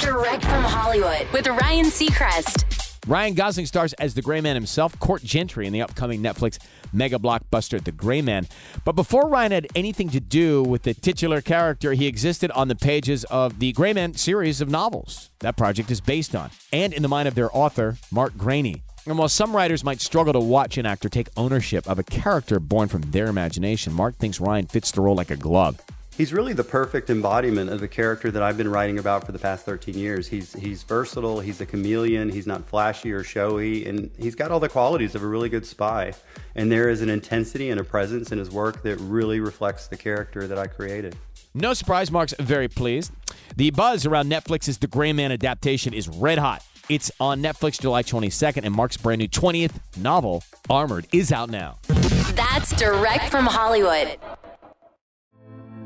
Direct from Hollywood with Ryan Seacrest. Ryan Gosling stars as the Gray Man himself, Court Gentry, in the upcoming Netflix mega blockbuster The Gray Man. But before Ryan had anything to do with the titular character, he existed on the pages of the Gray Man series of novels that project is based on, and in the mind of their author, Mark Greaney. And while some writers might struggle to watch an actor take ownership of a character born from their imagination, Mark thinks Ryan fits the role like a glove. He's really the perfect embodiment of the character that I've been writing about for the past 13 years. He's he's versatile, he's a chameleon, he's not flashy or showy, and he's got all the qualities of a really good spy. And there is an intensity and a presence in his work that really reflects the character that I created. No surprise, Mark's very pleased. The buzz around Netflix's The Gray Man adaptation is red hot. It's on Netflix July 22nd, and Mark's brand new 20th novel, Armored, is out now. That's direct from Hollywood.